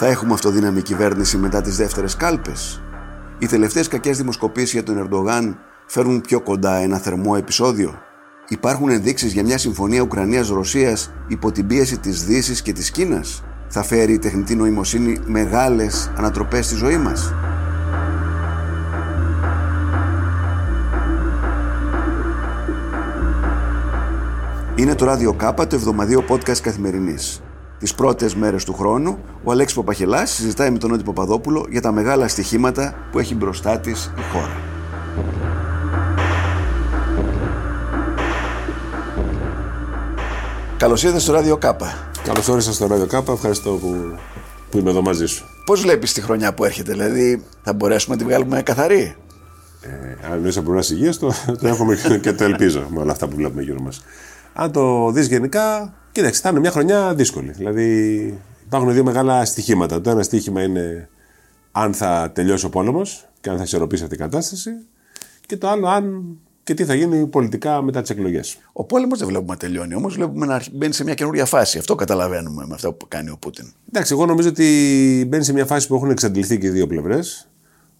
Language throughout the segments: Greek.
Θα έχουμε αυτοδύναμη κυβέρνηση μετά τις δεύτερες κάλπες. Οι τελευταίες κακές δημοσκοπήσεις για τον Ερντογάν φέρνουν πιο κοντά ένα θερμό επεισόδιο. Υπάρχουν ενδείξεις για μια συμφωνία Ουκρανίας-Ρωσίας υπό την πίεση της Δύσης και της Κίνας. Θα φέρει η τεχνητή νοημοσύνη μεγάλες ανατροπές στη ζωή μας. Είναι το ράδιο Κάπα, το εβδομαδίο podcast καθημερινής. Τις πρώτες μέρες του χρόνου, ο Αλέξης Παπαχελάς συζητάει με τον Νότι Παπαδόπουλο για τα μεγάλα στοιχήματα που έχει μπροστά της η χώρα. Καλώς ήρθατε στο Ράδιο Κάπα. Καλώς όρισα στο Ράδιο Κάπα. Ευχαριστώ που, που είμαι εδώ μαζί σου. Πώς βλέπεις τη χρονιά που έρχεται, Δηλαδή, θα μπορέσουμε να τη βγάλουμε καθαρή; Ε, αν είσαι από υγεία, το, το έχουμε και το ελπίζω με όλα αυτά που βλέπουμε γύρω μας. Αν το δεις γενικά, κοίταξε, θα είναι μια χρονιά δύσκολη. Δηλαδή, υπάρχουν δύο μεγάλα στοιχήματα. Το ένα στοίχημα είναι αν θα τελειώσει ο πόλεμος και αν θα ισορροπήσει αυτή η κατάσταση. Και το άλλο, αν και τι θα γίνει πολιτικά μετά τις εκλογές. Ο πόλεμος δεν βλέπουμε να τελειώνει. Όμως βλέπουμε να μπαίνει σε μια καινούρια φάση. Αυτό καταλαβαίνουμε με αυτό που κάνει ο Πούτιν. Εντάξει, εγώ νομίζω ότι μπαίνει σε μια φάση που έχουν εξαντληθεί και οι δύο πλευρές.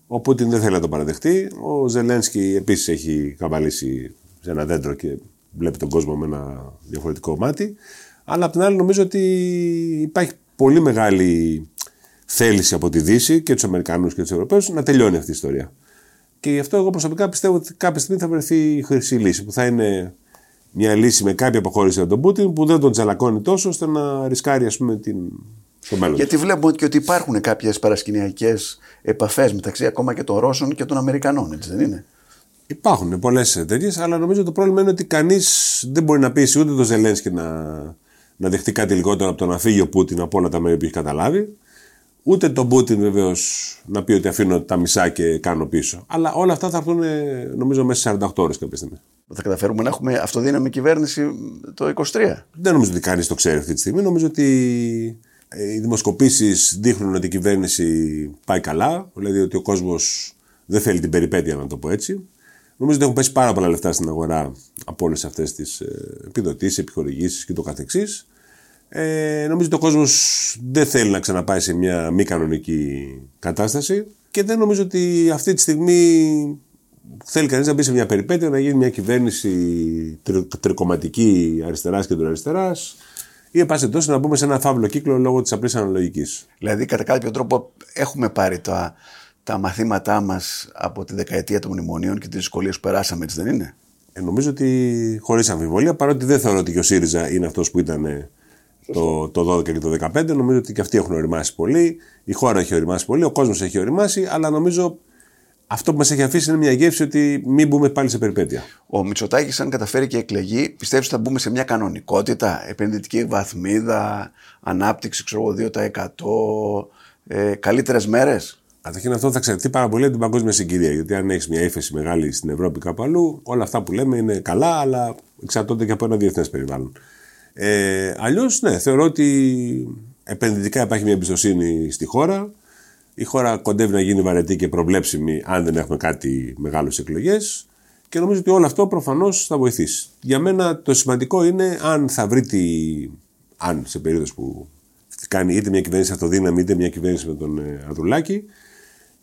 Ο Πούτιν δεν θέλει να το παραδεχτεί. Ο Ζελένσκι επίσης έχει καβαλήσει σε ένα δέντρο και βλέπει τον κόσμο με ένα διαφορετικό μάτι. Αλλά απ' την άλλη νομίζω ότι υπάρχει πολύ μεγάλη θέληση από τη Δύση και τους Αμερικανούς και τους Ευρωπαίους να τελειώνει αυτή η ιστορία. Και γι' αυτό εγώ προσωπικά πιστεύω ότι κάποια στιγμή θα βρεθεί η χρυσή λύση που θα είναι μια λύση με κάποια αποχώρηση από τον Πούτιν που δεν τον τσαλακώνει τόσο ώστε να ρισκάρει ας πούμε την... στο μέλλον. Γιατί βλέπουμε και ότι υπάρχουν κάποιες παρασκηνιακές επαφές μεταξύ ακόμα και των Ρώσων και των Αμερικανών, έτσι δεν είναι; Υπάρχουν πολλές τέτοιε, αλλά νομίζω το πρόβλημα είναι ότι κανείς δεν μπορεί να πείσει ούτε τον Ζελένσκι να, να δεχτεί κάτι λιγότερο από το να φύγει ο Πούτιν από όλα τα μέρη που έχει καταλάβει. Ούτε τον Πούτιν βεβαίως να πει ότι αφήνω τα μισά και κάνω πίσω. Αλλά όλα αυτά θα έρθουν νομίζω μέσα σε 48 ώρες κάποια στιγμή. Θα καταφέρουμε να έχουμε αυτοδύναμη κυβέρνηση το 23. Δεν νομίζω ότι κανείς το ξέρει αυτή τη στιγμή. Νομίζω ότι ε, οι δημοσκοπήσεις δείχνουν ότι η κυβέρνηση πάει καλά. Δηλαδή ότι ο κόσμος δεν θέλει την περιπέτεια, να το πω έτσι. Νομίζω ότι έχουν πέσει πάρα πολλά λεφτά στην αγορά από όλες αυτές τις ε, επιδοτήσεις, επιχορηγήσεις και το καθεξής. Ε, νομίζω ότι ο κόσμος δεν θέλει να ξαναπάει σε μια μη κανονική κατάσταση και δεν νομίζω ότι αυτή τη στιγμή θέλει κανείς να μπει σε μια περιπέτεια να γίνει μια κυβέρνηση τρι, τρικοματική αριστεράς και αριστερά ή, εν πάση να μπούμε σε ένα φαύλο κύκλο λόγω της απλής αναλογικής. Δηλαδή, κατά κάποιο τρόπο, έχουμε πάρει τα, τα μαθήματά μας από τη δεκαετία των μνημονίων και τις δυσκολίες που περάσαμε, έτσι δεν είναι; Ε, νομίζω ότι χωρίς αμφιβολία, παρότι δεν θεωρώ ότι και ο ΣΥΡΙΖΑ είναι αυτός που ήταν το, το 12 και το 2015. Νομίζω ότι και αυτοί έχουν οριμάσει πολύ. Η χώρα έχει οριμάσει πολύ, ο κόσμος έχει οριμάσει, αλλά νομίζω αυτό που μας έχει αφήσει είναι μια γεύση ότι μην μπούμε πάλι σε περιπέτεια. Ο Μητσοτάκης, αν καταφέρει και εκλεγεί, πιστεύεις ότι θα μπούμε σε μια κανονικότητα, επενδυτική βαθμίδα, ανάπτυξη, ξέρω 2%, ε, καλύτερες μέρες; Καταρχήν αυτό θα εξαρτηθεί πάρα πολύ από την παγκόσμια συγκυρία. Γιατί αν έχεις μια ύφεση μεγάλη στην Ευρώπη κάπου αλλού, όλα αυτά που λέμε είναι καλά, αλλά εξαρτώνται και από ένα διεθνές περιβάλλον. Ε, Αλλιώς, ναι, θεωρώ ότι επενδυτικά υπάρχει μια εμπιστοσύνη στη χώρα. Η χώρα κοντεύει να γίνει βαρετή και προβλέψιμη αν δεν έχουμε κάτι μεγάλες εκλογές. Και νομίζω ότι όλο αυτό προφανώς θα βοηθήσει. Για μένα το σημαντικό είναι αν θα βρει τη. αν σε περίοδο που κάνει είτε μια κυβέρνηση αυτοδύναμη είτε μια κυβέρνηση με τον ε, Αδουλάκη,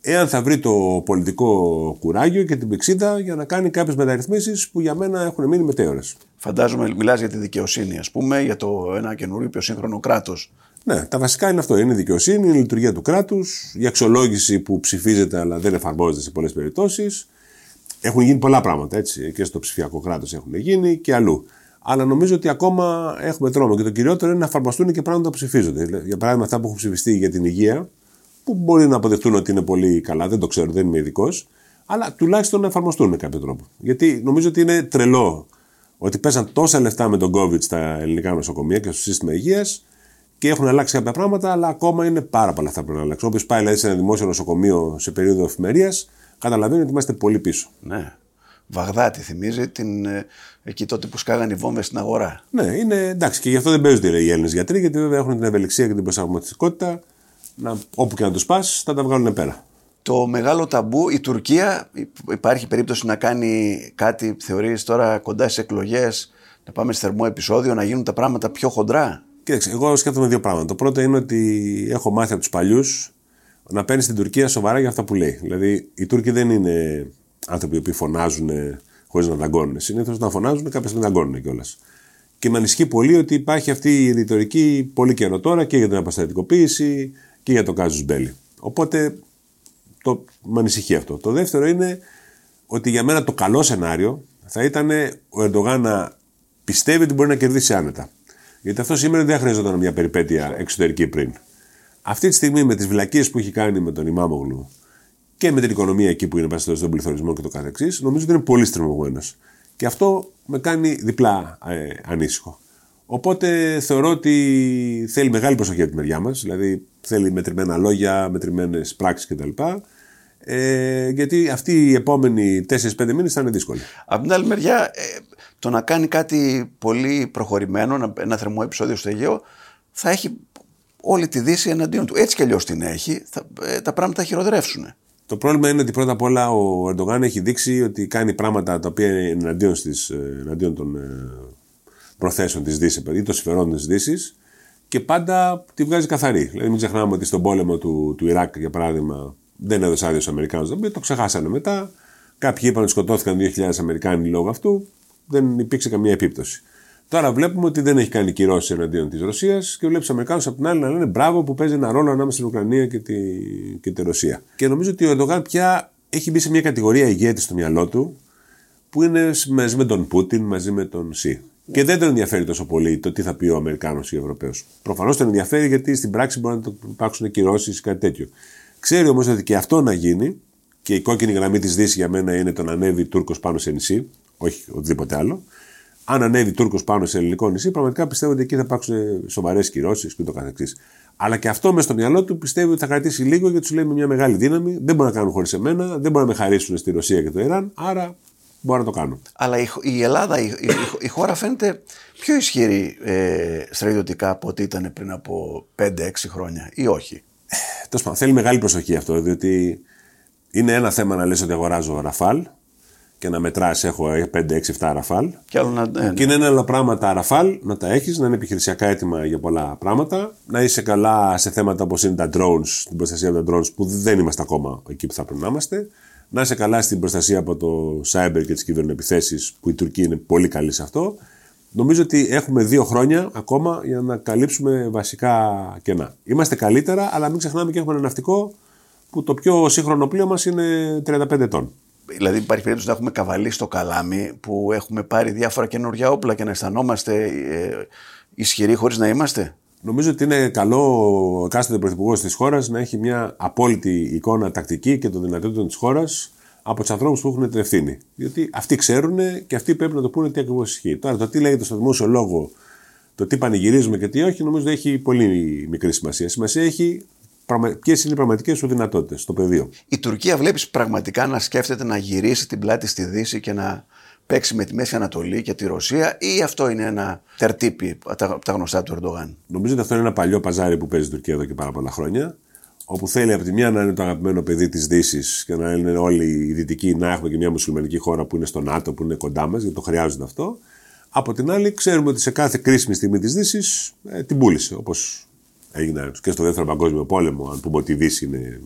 εάν θα βρει το πολιτικό κουράγιο και την πηξίδα για να κάνει κάποιες μεταρρυθμίσεις που για μένα έχουν μείνει μετέωρες. Φαντάζομαι, μιλάς για τη δικαιοσύνη, ας πούμε, για το ένα καινούριο πιο σύγχρονο κράτος. Ναι, τα βασικά είναι αυτό. Είναι η δικαιοσύνη, η λειτουργία του κράτους, η αξιολόγηση που ψηφίζεται αλλά δεν εφαρμόζεται σε πολλές περιπτώσεις. Έχουν γίνει πολλά πράγματα έτσι. Και στο ψηφιακό κράτος έχουν γίνει και αλλού. Αλλά νομίζω ότι ακόμα έχουμε δρόμο. Και το κυριότερο είναι να εφαρμοστούν και πράγματα που ψηφίζονται. Για παράδειγμα, αυτά που έχουν ψηφιστεί για την υγεία, που μπορεί να αποδεχτούν ότι είναι πολύ καλά, δεν το ξέρω, δεν είμαι ειδικός, αλλά τουλάχιστον να εφαρμοστούν με κάποιο τρόπο. Γιατί νομίζω ότι είναι τρελό ότι πέσαν τόσα λεφτά με τον COVID στα ελληνικά νοσοκομεία και στο σύστημα υγείας και έχουν αλλάξει κάποια πράγματα, αλλά ακόμα είναι πάρα πολλά αυτά που πρέπει να αλλάξουν. Όποιος πάει δηλαδή, σε ένα δημόσιο νοσοκομείο σε περίοδο εφημερίας, καταλαβαίνει ότι είμαστε πολύ πίσω. Ναι. Βαγδάτη θυμίζει την, ε, εκεί τότε που σκάγανε οι βόμβες στην αγορά. Ναι, είναι εντάξει και γι' αυτό δεν παίζονται οι Έλληνες γιατροί, γιατί βέβαια έχουν την ευελιξία και την προσαρμοστικότητα να, όπου και να τους πας, θα τα βγάλουν πέρα. Το μεγάλο ταμπού, η Τουρκία, υπάρχει περίπτωση να κάνει κάτι, θεωρείς τώρα κοντά στις εκλογές, να πάμε σε θερμό επεισόδιο, να γίνουν τα πράγματα πιο χοντρά; Κοίταξε, εγώ σκέφτομαι δύο πράγματα. Το πρώτο είναι ότι έχω μάθει από τους παλιούς να παίρνει την Τουρκία σοβαρά για αυτά που λέει. Δηλαδή, οι Τούρκοι δεν είναι άνθρωποι που φωνάζουν χωρίς να δαγκώνουν. Συνήθως να φωνάζουν, κάποιες να δαγκώνουν κιόλας. Και με ανησυχεί πολύ ότι υπάρχει αυτή η ρητορική πολύ καιρό τώρα και για την αποστατικοποίηση και για το κάζου μπέλι. Οπότε το, με ανησυχεί αυτό. Το δεύτερο είναι ότι για μένα το καλό σενάριο θα ήταν ο Ερντογάν να πιστεύει ότι μπορεί να κερδίσει άνετα. Γιατί αυτό σήμερα δεν χρειαζόταν μια περιπέτεια εξωτερική πριν. Αυτή τη στιγμή με τις βλακίες που έχει κάνει με τον Ιμάμογλου και με την οικονομία εκεί που είναι πάση στον πληθωρισμό και το καθεξής, νομίζω ότι είναι πολύ στριμωγμένος. Και αυτό με κάνει διπλά ε, ανήσυχο. Οπότε θεωρώ ότι θέλει μεγάλη προσοχή από τη μεριά μας, δηλαδή θέλει μετρημένα λόγια, μετρημένες πράξεις κτλ. Ε, γιατί αυτοί οι επόμενοι 4-5 μήνες θα είναι δύσκολοι. Από την άλλη μεριά, ε, το να κάνει κάτι πολύ προχωρημένο, ένα θερμό επεισόδιο στο Αιγαίο, θα έχει όλη τη Δύση εναντίον του. Έτσι κι αλλιώς την έχει, θα, ε, τα πράγματα θα χειροδρεύσουν. Το πρόβλημα είναι ότι πρώτα απ' όλα ο Ερντογάν έχει δείξει ότι κάνει πράγματα τα οποία είναι εναντίον, στις, ε, εναντίον των ε, προθέσεων της Δύσης ή των συμφερόντων της Δύσης και πάντα τη βγάζει καθαρή. Δηλαδή, μην ξεχνάμε ότι στον πόλεμο του, του Ιράκ, για παράδειγμα, δεν έδωσε άδειο στους Αμερικάνους. Το ξεχάσανε μετά. Κάποιοι είπαν ότι σκοτώθηκαν 2.000 Αμερικάνοι λόγω αυτού. Δεν υπήρξε καμία επίπτωση. Τώρα βλέπουμε ότι δεν έχει κάνει κυρώσεις εναντίον της Ρωσίας και βλέπεις τους Αμερικάνους από την άλλη να λένε μπράβο που παίζει ένα ρόλο ανάμεσα στην Ουκρανία και τη, και τη Ρωσία. Και νομίζω ότι ο Ερντογάν πια έχει μπει σε μια κατηγορία ηγέτης στο μυαλό του που είναι μαζί με τον Πούτιν, μαζί με τον Σι. Και δεν τον ενδιαφέρει τόσο πολύ το τι θα πει ο Αμερικάνος ή ο Ευρωπαίος. Προφανώς τον ενδιαφέρει γιατί στην πράξη μπορεί να υπάρξουν κυρώσεις ή κάτι τέτοιο. Ξέρει όμως ότι και αυτό να γίνει, και η κόκκινη γραμμή της Δύσης για μένα είναι το να ανέβει Τούρκος πάνω σε νησί, όχι οτιδήποτε άλλο. Αν ανέβει Τούρκος πάνω σε ελληνικό νησί, πραγματικά πιστεύω ότι εκεί θα υπάρξουν σοβαρές κυρώσεις και ούτω καθεξής. Αλλά και αυτό μες στο μυαλό του πιστεύει ότι θα κρατήσει λίγο γιατί τους λέει με μια μεγάλη δύναμη, δεν μπορεί να κάνουν χωρίς εμένα, δεν μπορεί να με χαρίσουν στη Ρωσία και το Ιράν, άρα μπορώ να το κάνω. Αλλά η, Ελλάδα, η, η, χώρα φαίνεται πιο ισχυρή ε, στρατιωτικά από ό,τι ήταν πριν από 5-6 χρόνια, ή όχι; Τέλος πάντων, θέλει μεγάλη προσοχή αυτό, διότι είναι ένα θέμα να λες ότι αγοράζω Ραφάλ και να μετράσει, έχω 5, 6, 7 Ραφάλ. Και, άλλο να, ναι, και είναι ένα άλλο πράγμα τα Ραφάλ να τα έχεις, να είναι επιχειρησιακά έτοιμα για πολλά πράγματα. Να είσαι καλά σε θέματα όπως είναι τα drones, την προστασία από τα drones που δεν είμαστε ακόμα εκεί που θα πρέπει να είμαστε. Να είσαι καλά στην προστασία από το cyber και τις κυβερνοεπιθέσεις που η Τουρκία είναι πολύ καλή σε αυτό. Νομίζω ότι έχουμε δύο χρόνια ακόμα για να καλύψουμε βασικά κενά. Είμαστε καλύτερα, αλλά μην ξεχνάμε και έχουμε ένα ναυτικό που το πιο σύγχρονο πλοίο μας είναι 35 ετών. Δηλαδή, υπάρχει περίπτωση να έχουμε καβαλεί στο καλάμι που έχουμε πάρει διάφορα καινούργια όπλα και να αισθανόμαστε ε, ισχυροί χωρίς να είμαστε; Νομίζω ότι είναι καλό ο εκάστοτε πρωθυπουργός της χώρας να έχει μια απόλυτη εικόνα τακτική και των δυνατότητων της χώρας από τους ανθρώπους που έχουν την ευθύνη. Διότι αυτοί ξέρουν και αυτοί πρέπει να το πούνε τι ακριβώς ισχύει. Τώρα, το τι λέγεται στο δημόσιο λόγο, το τι πανηγυρίζουμε και τι όχι, νομίζω ότι έχει πολύ μικρή σημασία. Σημασία έχει ποιες είναι οι πραγματικές σου δυνατότητες στο πεδίο; Η Τουρκία βλέπεις πραγματικά να σκέφτεται να γυρίσει την πλάτη στη Δύση και να παίξει με τη Μέση Ανατολή και τη Ρωσία, ή αυτό είναι ένα τερτύπι από τα γνωστά του Ερντογάν; Νομίζω ότι αυτό είναι ένα παλιό παζάρι που παίζει η Τουρκία εδώ και πάρα πολλά χρόνια. Όπου θέλει από τη μια να είναι το αγαπημένο παιδί της Δύσης και να είναι όλοι οι Δυτικοί να έχουμε και μια μουσουλμανική χώρα που είναι στο ΝΑΤΟ, που είναι κοντά μας, γιατί το χρειάζονται αυτό. Από την άλλη, ξέρουμε ότι σε κάθε κρίσιμη στιγμή της Δύσης ε, την πούλησε. Όπως έγιναν και στο δεύτερο παγκόσμιο πόλεμο, αν πούμε ότι η Δύση είναι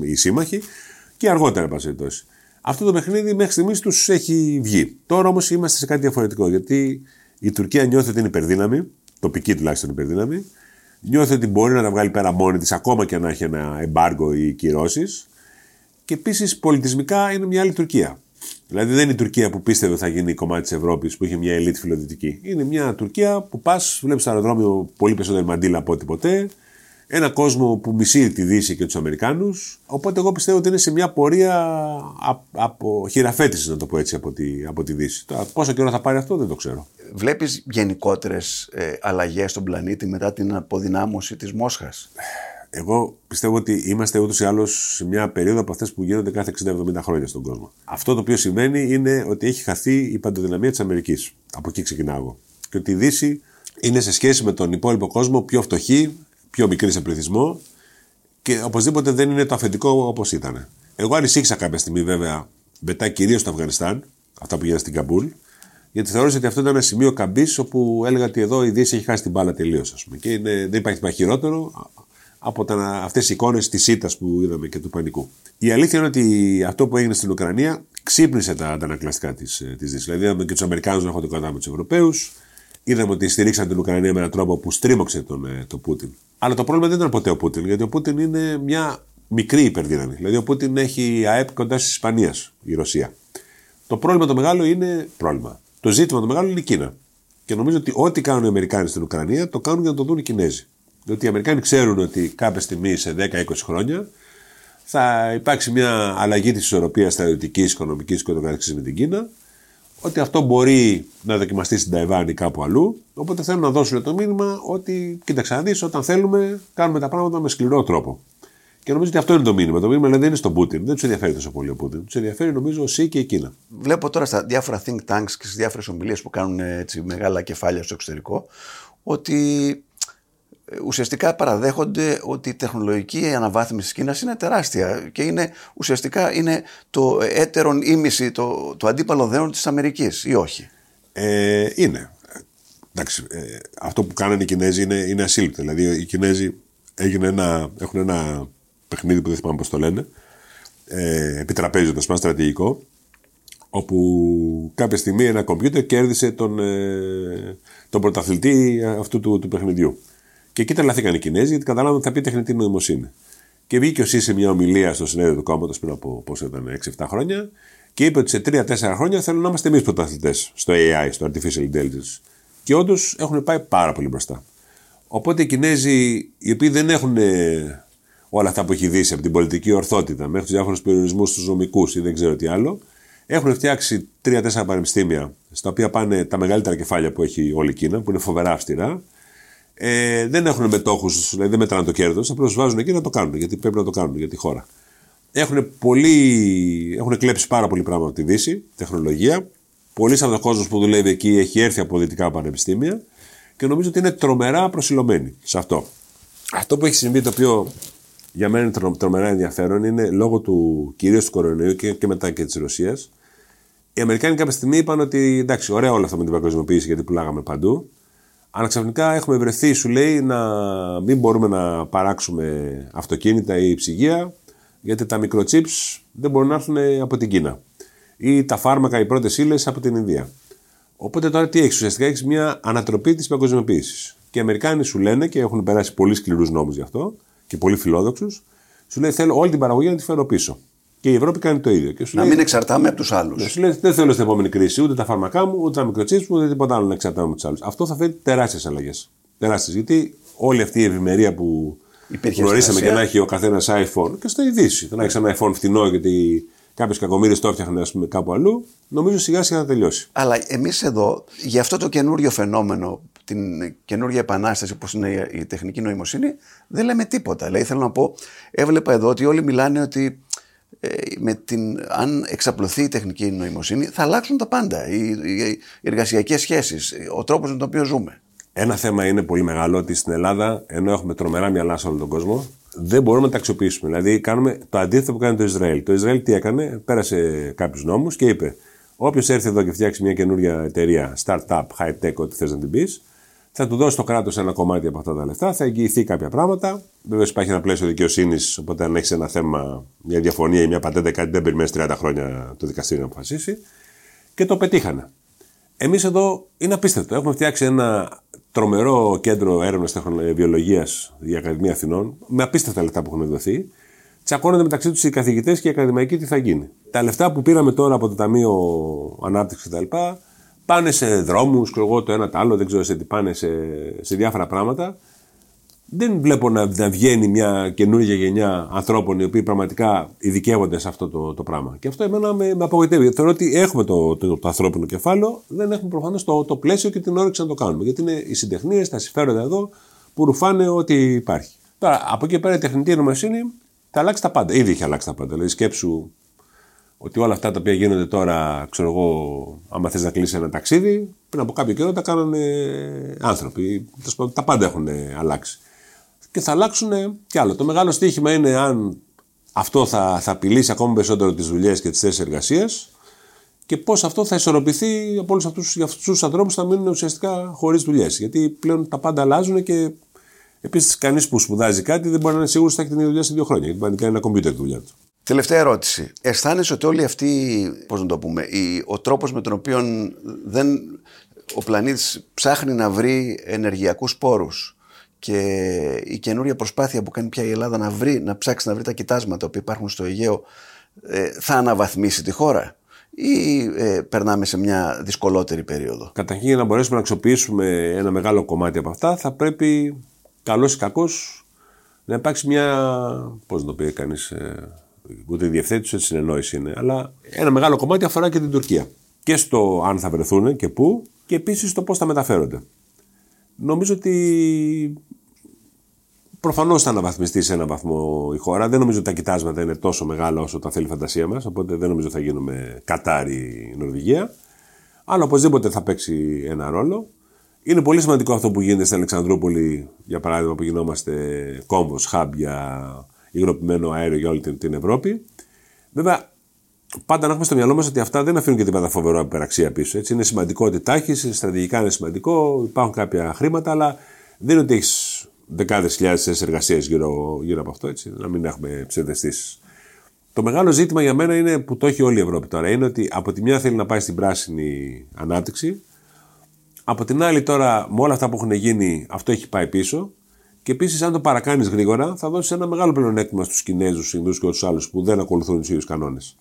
η σύμμαχη, και αργότερα, εν πάση Αυτό το παιχνίδι μέχρι στιγμής τους έχει βγει. Τώρα όμως είμαστε σε κάτι διαφορετικό, γιατί η Τουρκία νιώθει ότι είναι υπερδύναμη, τοπική τουλάχιστον υπερδύναμη, νιώθει ότι μπορεί να τα βγάλει πέρα μόνη της, ακόμα και να έχει ένα εμπάργκο ή κυρώσεις. Και επίσης πολιτισμικά είναι μια άλλη Τουρκία. Δηλαδή δεν είναι η Τουρκία που πίστευε ότι θα γίνει κομμάτι της Ευρώπης, που είχε μια ελίτ φιλοδυτική. Είναι μια Τουρκία που πας, βλέπεις στο αεροδρόμιο πολύ περισσότερο μαντίλα από ό,τι ποτέ. Ένα κόσμο που μισεί τη Δύση και τους Αμερικάνους. Οπότε εγώ πιστεύω ότι είναι σε μια πορεία από χειραφέτηση, να το πω έτσι, από τη, από τη Δύση. Τώρα, πόσο καιρό θα πάρει αυτό δεν το ξέρω. Βλέπεις γενικότερες ε, αλλαγές στον πλανήτη μετά την αποδυνάμωση της Μόσχας; Εγώ πιστεύω ότι είμαστε ούτως ή άλλως σε μια περίοδο από αυτές που γίνονται κάθε 60-70 χρόνια στον κόσμο. Αυτό το οποίο συμβαίνει είναι ότι έχει χαθεί η παντοδυναμία της Αμερικής. Από εκεί ξεκινάω. Και ότι η Δύση είναι σε σχέση με τον υπόλοιπο κόσμο πιο φτωχή, πιο μικρή σε πληθυσμό και οπωσδήποτε δεν είναι το αφεντικό όπως ήταν. Εγώ ανησύχησα κάποια στιγμή βέβαια μετά κυρίως στο Αφγανιστάν, αυτά που γίνανε στην Καμπούλ, Γιατί θεώρησε ότι αυτό ήταν ένα σημείο καμπής όπου έλεγα ότι εδώ η Δύση έχει χάσει την μπάλα τελείως. Και είναι, δεν υπάρχει τίποτα χειρότερο από αυτές οι εικόνες της ήττας που είδαμε και του πανικού. Η αλήθεια είναι ότι αυτό που έγινε στην Ουκρανία ξύπνησε τα αντανακλαστικά της της Δύσης. Δηλαδή, είδαμε και τους Αμερικάνους να έχουν το κατά με τους Ευρωπαίους. Είδαμε ότι στηρίξαν την Ουκρανία με έναν τρόπο που στρίμωξε τον, ε, τον Πούτιν. Αλλά το πρόβλημα δεν ήταν ποτέ ο Πούτιν, γιατί ο Πούτιν είναι μια μικρή υπερδύναμη. Δηλαδή, ο Πούτιν έχει ΑΕΠ κοντά στη Ισπανίας, η Ρωσία. Το πρόβλημα το μεγάλο είναι πρόβλημα. Το ζήτημα το μεγάλο είναι η Κίνα. Και νομίζω ότι ό,τι κάνουν οι Αμερικάνοι στην Ουκρανία το κάνουν για να το δουν οι Κινέζοι. Διότι οι Αμερικάνοι ξέρουν ότι κάποια στιγμή σε 10-20 χρόνια θα υπάρξει μια αλλαγή της ισορροπίας στρατιωτικής, οικονομικής και ούτω με την Κίνα. Ότι αυτό μπορεί να δοκιμαστεί στην Ταϊβάν ή κάπου αλλού. Οπότε θέλουν να δώσουν το μήνυμα ότι, κοίταξε να δεις, όταν θέλουμε, κάνουμε τα πράγματα με σκληρό τρόπο. Και νομίζω ότι αυτό είναι το μήνυμα. Το μήνυμα δηλαδή, δεν είναι στον Πούτιν. Δεν τους ενδιαφέρει τόσο πολύ ο Πούτιν. Τους ενδιαφέρει νομίζω ο ΣΥ και η Κίνα. Βλέπω τώρα στα διάφορα think tanks και στις διάφορες ομιλίες που κάνουν έτσι, μεγάλα κεφάλια στο εξωτερικό ότι ουσιαστικά παραδέχονται ότι η τεχνολογική αναβάθμιση της Κίνας είναι τεράστια και είναι, ουσιαστικά είναι το έτερον ήμιση, το, το αντίπαλο δέον της Αμερικής ή όχι; Ε, είναι. Εντάξει, ε, αυτό που κάνανε οι Κινέζοι είναι, είναι ασύλληπτο. Δηλαδή οι Κινέζοι ένα, έχουν ένα παιχνίδι που δεν θυμάμαι πώς το λένε, ε, επιτραπέζιο το στρατηγικό, όπου κάποια στιγμή ένα κομπιούτερ κέρδισε τον, ε, τον πρωταθλητή αυτού του, του παιχνιδιού. Και εκεί τρελαθήκαν οι Κινέζοι, γιατί καταλάβαν ότι θα πει τεχνητή νοημοσύνη. Και βγήκε ο ΣΥ σε μια ομιλία στο συνέδριο του κόμματος πριν από πόσο ήταν, 6-7 χρόνια, και είπε ότι σε 3-4 χρόνια θέλουν να είμαστε εμείς πρωταθλητές στο AI, στο Artificial Intelligence. Και όντως έχουν πάει πάρα πολύ μπροστά. Οπότε οι Κινέζοι, οι οποίοι δεν έχουν ε, όλα αυτά που έχει δει από την πολιτική ορθότητα μέχρι τους διάφορους περιορισμούς στου νομικούς ή δεν ξέρω τι άλλο, έχουν φτιάξει 3-4 πανεπιστήμια στα οποία πάνε τα μεγαλύτερα κεφάλια που έχει όλη η Κίνα, που είναι φοβερά αυστηρά, ε, δεν έχουν μετόχους, δηλαδή δεν μετράνε το κέρδος, απλώς του βάζουν εκεί να το κάνουν, γιατί πρέπει να το κάνουν για τη χώρα. Έχουν, πολύ, έχουν κλέψει πάρα πολύ πράγμα από τη Δύση, τεχνολογία. Πολλοί από τον κόσμος που δουλεύει εκεί έχει έρθει από δυτικά πανεπιστήμια και νομίζω ότι είναι τρομερά προσιλωμένοι σε αυτό. Αυτό που έχει συμβεί, το οποίο για μένα είναι τρομερά ενδιαφέρον, είναι λόγω του κυρίως του κορονοϊού και, και μετά και της Ρωσίας. Οι Αμερικάνοι κάποια στιγμή είπαν ότι εντάξει, ωραία όλα αυτά με την παγκοσμιοποίηση γιατί πουλάγαμε παντού. Αλλά ξαφνικά έχουμε βρεθεί, σου λέει, να μην μπορούμε να παράξουμε αυτοκίνητα ή ψυγεία, γιατί τα μικροτσίπς δεν μπορούν να έρθουν από την Κίνα. Ή τα φάρμακα, οι πρώτες ύλες από την Ινδία. Οπότε τώρα τι έχεις, ουσιαστικά έχεις μια ανατροπή της παγκοσμιοποίησης. Και οι Αμερικάνοι σου λένε και έχουν περάσει πολύ σκληρούς νόμους γι' αυτό και πολύ φιλόδοξους, σου λέει θέλω όλη την παραγωγή να τη φέρω πίσω. Και η Ευρώπη κάνει το ίδιο. Και σου να λέει, μην εξαρτάμε από τους άλλους. Ναι, σου λέει δεν θέλω στην επόμενη κρίση ούτε τα φάρμακά μου, ούτε τα μικροτσίπς μου, ούτε τίποτα άλλο να εξαρτάμε από τους άλλους. Αυτό θα φέρει τεράστιες αλλαγές. Τεράστιες. Γιατί όλη αυτή η ευημερία που Υπήρχε γνωρίσαμε και να έχει ο καθένας iPhone και στο Δύση. να έχει ένα iPhone φθηνό γιατί κάποιο κακομίρι το έφτιαχνε πούμε, κάπου αλλού, νομίζω σιγά σιγά θα τελειώσει. Αλλά εμείς εδώ για αυτό το καινούριο φαινόμενο, την καινούργια επανάσταση όπως είναι η τεχνική νοημοσύνη, δεν λέμε τίποτα. Δηλαδή θέλω να πω, έβλεπα εδώ ότι όλοι μιλάνε ότι ε, με την, αν εξαπλωθεί η τεχνική νοημοσύνη θα αλλάξουν τα πάντα. Οι, οι, οι εργασιακές σχέσεις, ο τρόπος με τον οποίο ζούμε. Ένα θέμα είναι πολύ μεγάλο ότι στην Ελλάδα, ενώ έχουμε τρομερά μυαλά σε όλο τον κόσμο, δεν μπορούμε να τα αξιοποιήσουμε. Δηλαδή, κάνουμε το αντίθετο που κάνει το Ισραήλ. Το Ισραήλ τι έκανε, πέρασε κάποιους νόμους και είπε: Όποιος έρθει εδώ και φτιάξει μια καινούργια εταιρεία, startup, high tech, ό,τι θες να την πεις, θα του δώσει το κράτος ένα κομμάτι από αυτά τα λεφτά, θα εγγυηθεί κάποια πράγματα. Βέβαια, υπάρχει ένα πλαίσιο δικαιοσύνης, οπότε αν έχεις ένα θέμα, μια διαφωνία ή μια πατέντα, κάτι δεν περιμένεις 30 χρόνια το δικαστήριο να αποφασίσει. Και το πετύχανε. Εμείς εδώ είναι απίστευτο. Έχουμε φτιάξει ένα τρομερό κέντρο έρευνας βιολογία η Ακαδημία Αθηνών, με απίστευτα λεφτά που έχουν δοθεί. Τσακώνονται μεταξύ τους οι καθηγητές και οι ακαδημαϊκοί τι θα γίνει. Τα λεφτά που πήραμε τώρα από το Ταμείο Ανάπτυξης κτλ πάνε σε δρόμους, και εγώ το ένα το άλλο, δεν ξέρω σε τι πάνε σε, σε διάφορα πράγματα. Δεν βλέπω να, να βγαίνει μια καινούργια γενιά ανθρώπων οι οποίοι πραγματικά ειδικεύονται σε αυτό το, το πράγμα. Και αυτό εμένα με, με απογοητεύει. Θεωρώ ότι έχουμε το, το, το, ανθρώπινο κεφάλαιο, δεν έχουμε προφανώς το, το πλαίσιο και την όρεξη να το κάνουμε. Γιατί είναι οι συντεχνίες, τα συμφέροντα εδώ που ρουφάνε ό,τι υπάρχει. Τώρα, από εκεί πέρα η τεχνητή νοημοσύνη θα αλλάξει τα πάντα. Ήδη έχει αλλάξει τα πάντα. Δηλαδή, σκέψου ότι όλα αυτά τα οποία γίνονται τώρα, ξέρω εγώ, άμα θες να κλείσεις ένα ταξίδι, πριν από κάποιο καιρό τα κάνανε άνθρωποι. Τα πάντα έχουν αλλάξει. Και θα αλλάξουν κι άλλο. Το μεγάλο στοίχημα είναι αν αυτό θα, θα απειλήσει ακόμα περισσότερο τις δουλειές και τις θέσεις εργασίας και πώς αυτό θα ισορροπηθεί από όλους αυτούς τους ανθρώπους που θα μείνουν ουσιαστικά χωρίς δουλειές. Γιατί πλέον τα πάντα αλλάζουν και επίσης κανείς που σπουδάζει κάτι δεν μπορεί να είναι σίγουρος ότι θα έχει την ίδια δουλειά σε δύο χρόνια. Γιατί μπορεί να κάνει ένα κομπιούτερ τη δουλειά του. Τελευταία ερώτηση. Αισθάνεσαι ότι όλοι αυτοί, πώς να το πούμε, ο τρόπος με τον οποίο δεν, ο πλανήτης ψάχνει να βρει ενεργειακούς πόρους και η καινούρια προσπάθεια που κάνει πια η Ελλάδα να, βρει, να ψάξει να βρει τα κοιτάσματα που υπάρχουν στο Αιγαίο ε, θα αναβαθμίσει τη χώρα ή ε, περνάμε σε μια δυσκολότερη περίοδο; Καταρχήν για να μπορέσουμε να αξιοποιήσουμε ένα μεγάλο κομμάτι από αυτά θα πρέπει καλός ή κακός να υπάρξει μια, πώς να το πει κανείς, ε, ούτε διευθέτηση ούτε συνεννόησης είναι, αλλά ένα μεγάλο κομμάτι αφορά και την Τουρκία. Και στο αν θα βρεθούν και πού και επίσης στο πώς θα μεταφέρονται. Νομίζω ότι Προφανώς θα αναβαθμιστεί σε έναν βαθμό η χώρα. Δεν νομίζω ότι τα κοιτάσματα είναι τόσο μεγάλα όσο τα θέλει η φαντασία μας. Οπότε δεν νομίζω ότι θα γίνουμε Κατάρι Νορβηγία. Αλλά οπωσδήποτε θα παίξει ένα ρόλο. Είναι πολύ σημαντικό αυτό που γίνεται στην Αλεξανδρούπολη, για παράδειγμα, που γινόμαστε κόμβος, hub για υγροποιημένο αέριο για όλη την Ευρώπη. Βέβαια, πάντα να έχουμε στο μυαλό μας ότι αυτά δεν αφήνουν και τίποτα φοβερό υπεραξία πίσω. Έτσι. Είναι σημαντικό ότι τα έχεις, στρατηγικά είναι σημαντικό, υπάρχουν κάποια χρήματα, αλλά δεν είναι ότι έχεις δεκάδες χιλιάδες θέσεις εργασίας γύρω, γύρω από αυτό, έτσι, να μην έχουμε ψευδεστήσεις. Το μεγάλο ζήτημα για μένα είναι που το έχει όλη η Ευρώπη τώρα. Είναι ότι από τη μια θέλει να πάει στην πράσινη ανάπτυξη, από την άλλη τώρα με όλα αυτά που έχουν γίνει αυτό έχει πάει πίσω. Και επίσης, αν το παρακάνεις γρήγορα, θα δώσεις ένα μεγάλο πλεονέκτημα στους Κινέζους, Ινδούς και όλους τους άλλους που δεν ακολουθούν τους ίδιους κανόνες.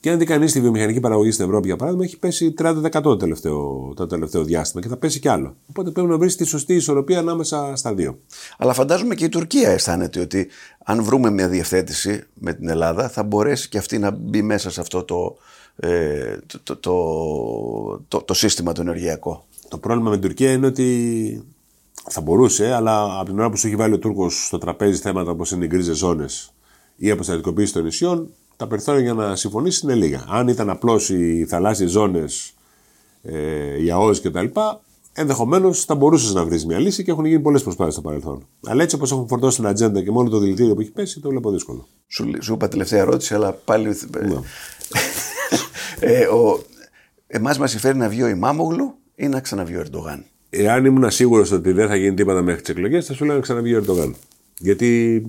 Και αν δει κανείς τη βιομηχανική παραγωγή στην Ευρώπη, για παράδειγμα, έχει πέσει 30% το τελευταίο, το τελευταίο διάστημα και θα πέσει κι άλλο. Οπότε πρέπει να βρεις τη σωστή ισορροπία ανάμεσα στα δύο. Αλλά φαντάζομαι και η Τουρκία αισθάνεται ότι αν βρούμε μια διευθέτηση με την Ελλάδα, θα μπορέσει και αυτή να μπει μέσα σε αυτό το, ε, το, το, το, σύστημα το ενεργειακό. Το πρόβλημα με την Τουρκία είναι ότι θα μπορούσε, αλλά από την ώρα που σου έχει βάλει ο Τούρκος στο τραπέζι θέματα όπως είναι οι γκρίζες ζώνες ή η αποστατικοποίηση των νησιών, τα περιθώρια για να συμφωνήσεις είναι λίγα. Αν ήταν απλώς οι θαλάσσιες ζώνες, ε, οι ΑΟΣ κτλ., ενδεχομένως θα μπορούσες να βρεις μια λύση και έχουν γίνει πολλές προσπάθειες στο παρελθόν. Αλλά έτσι όπως έχουν φορτώσει την ατζέντα και μόνο το δηλητήριο που έχει πέσει, το βλέπω δύσκολο. Σου, σου είπα τελευταία ερώτηση, αλλά πάλι. Ναι. ε, ο... Εμάς μας συμφέρει να βγει ο Ημάμογλου ή να ξαναβγεί ο Ερντογάν; Εάν ήμουν σίγουρος ότι δεν θα γίνει τίποτα μέχρι τις εκλογές, θα σου λέω να ξαναβγεί ο Ερντογάν. Γιατί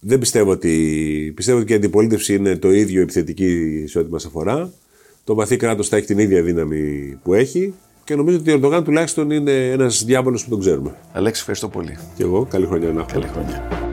δεν πιστεύω ότι. Πιστεύω ότι και η αντιπολίτευση είναι το ίδιο επιθετική σε ό,τι μας αφορά. Το βαθύ κράτος θα έχει την ίδια δύναμη που έχει. Και νομίζω ότι ο Ερντογάν τουλάχιστον είναι ένας διάβολος που τον ξέρουμε. Αλέξη, ευχαριστώ πολύ. Και εγώ. Καλή χρονιά να Καλή χρονιά.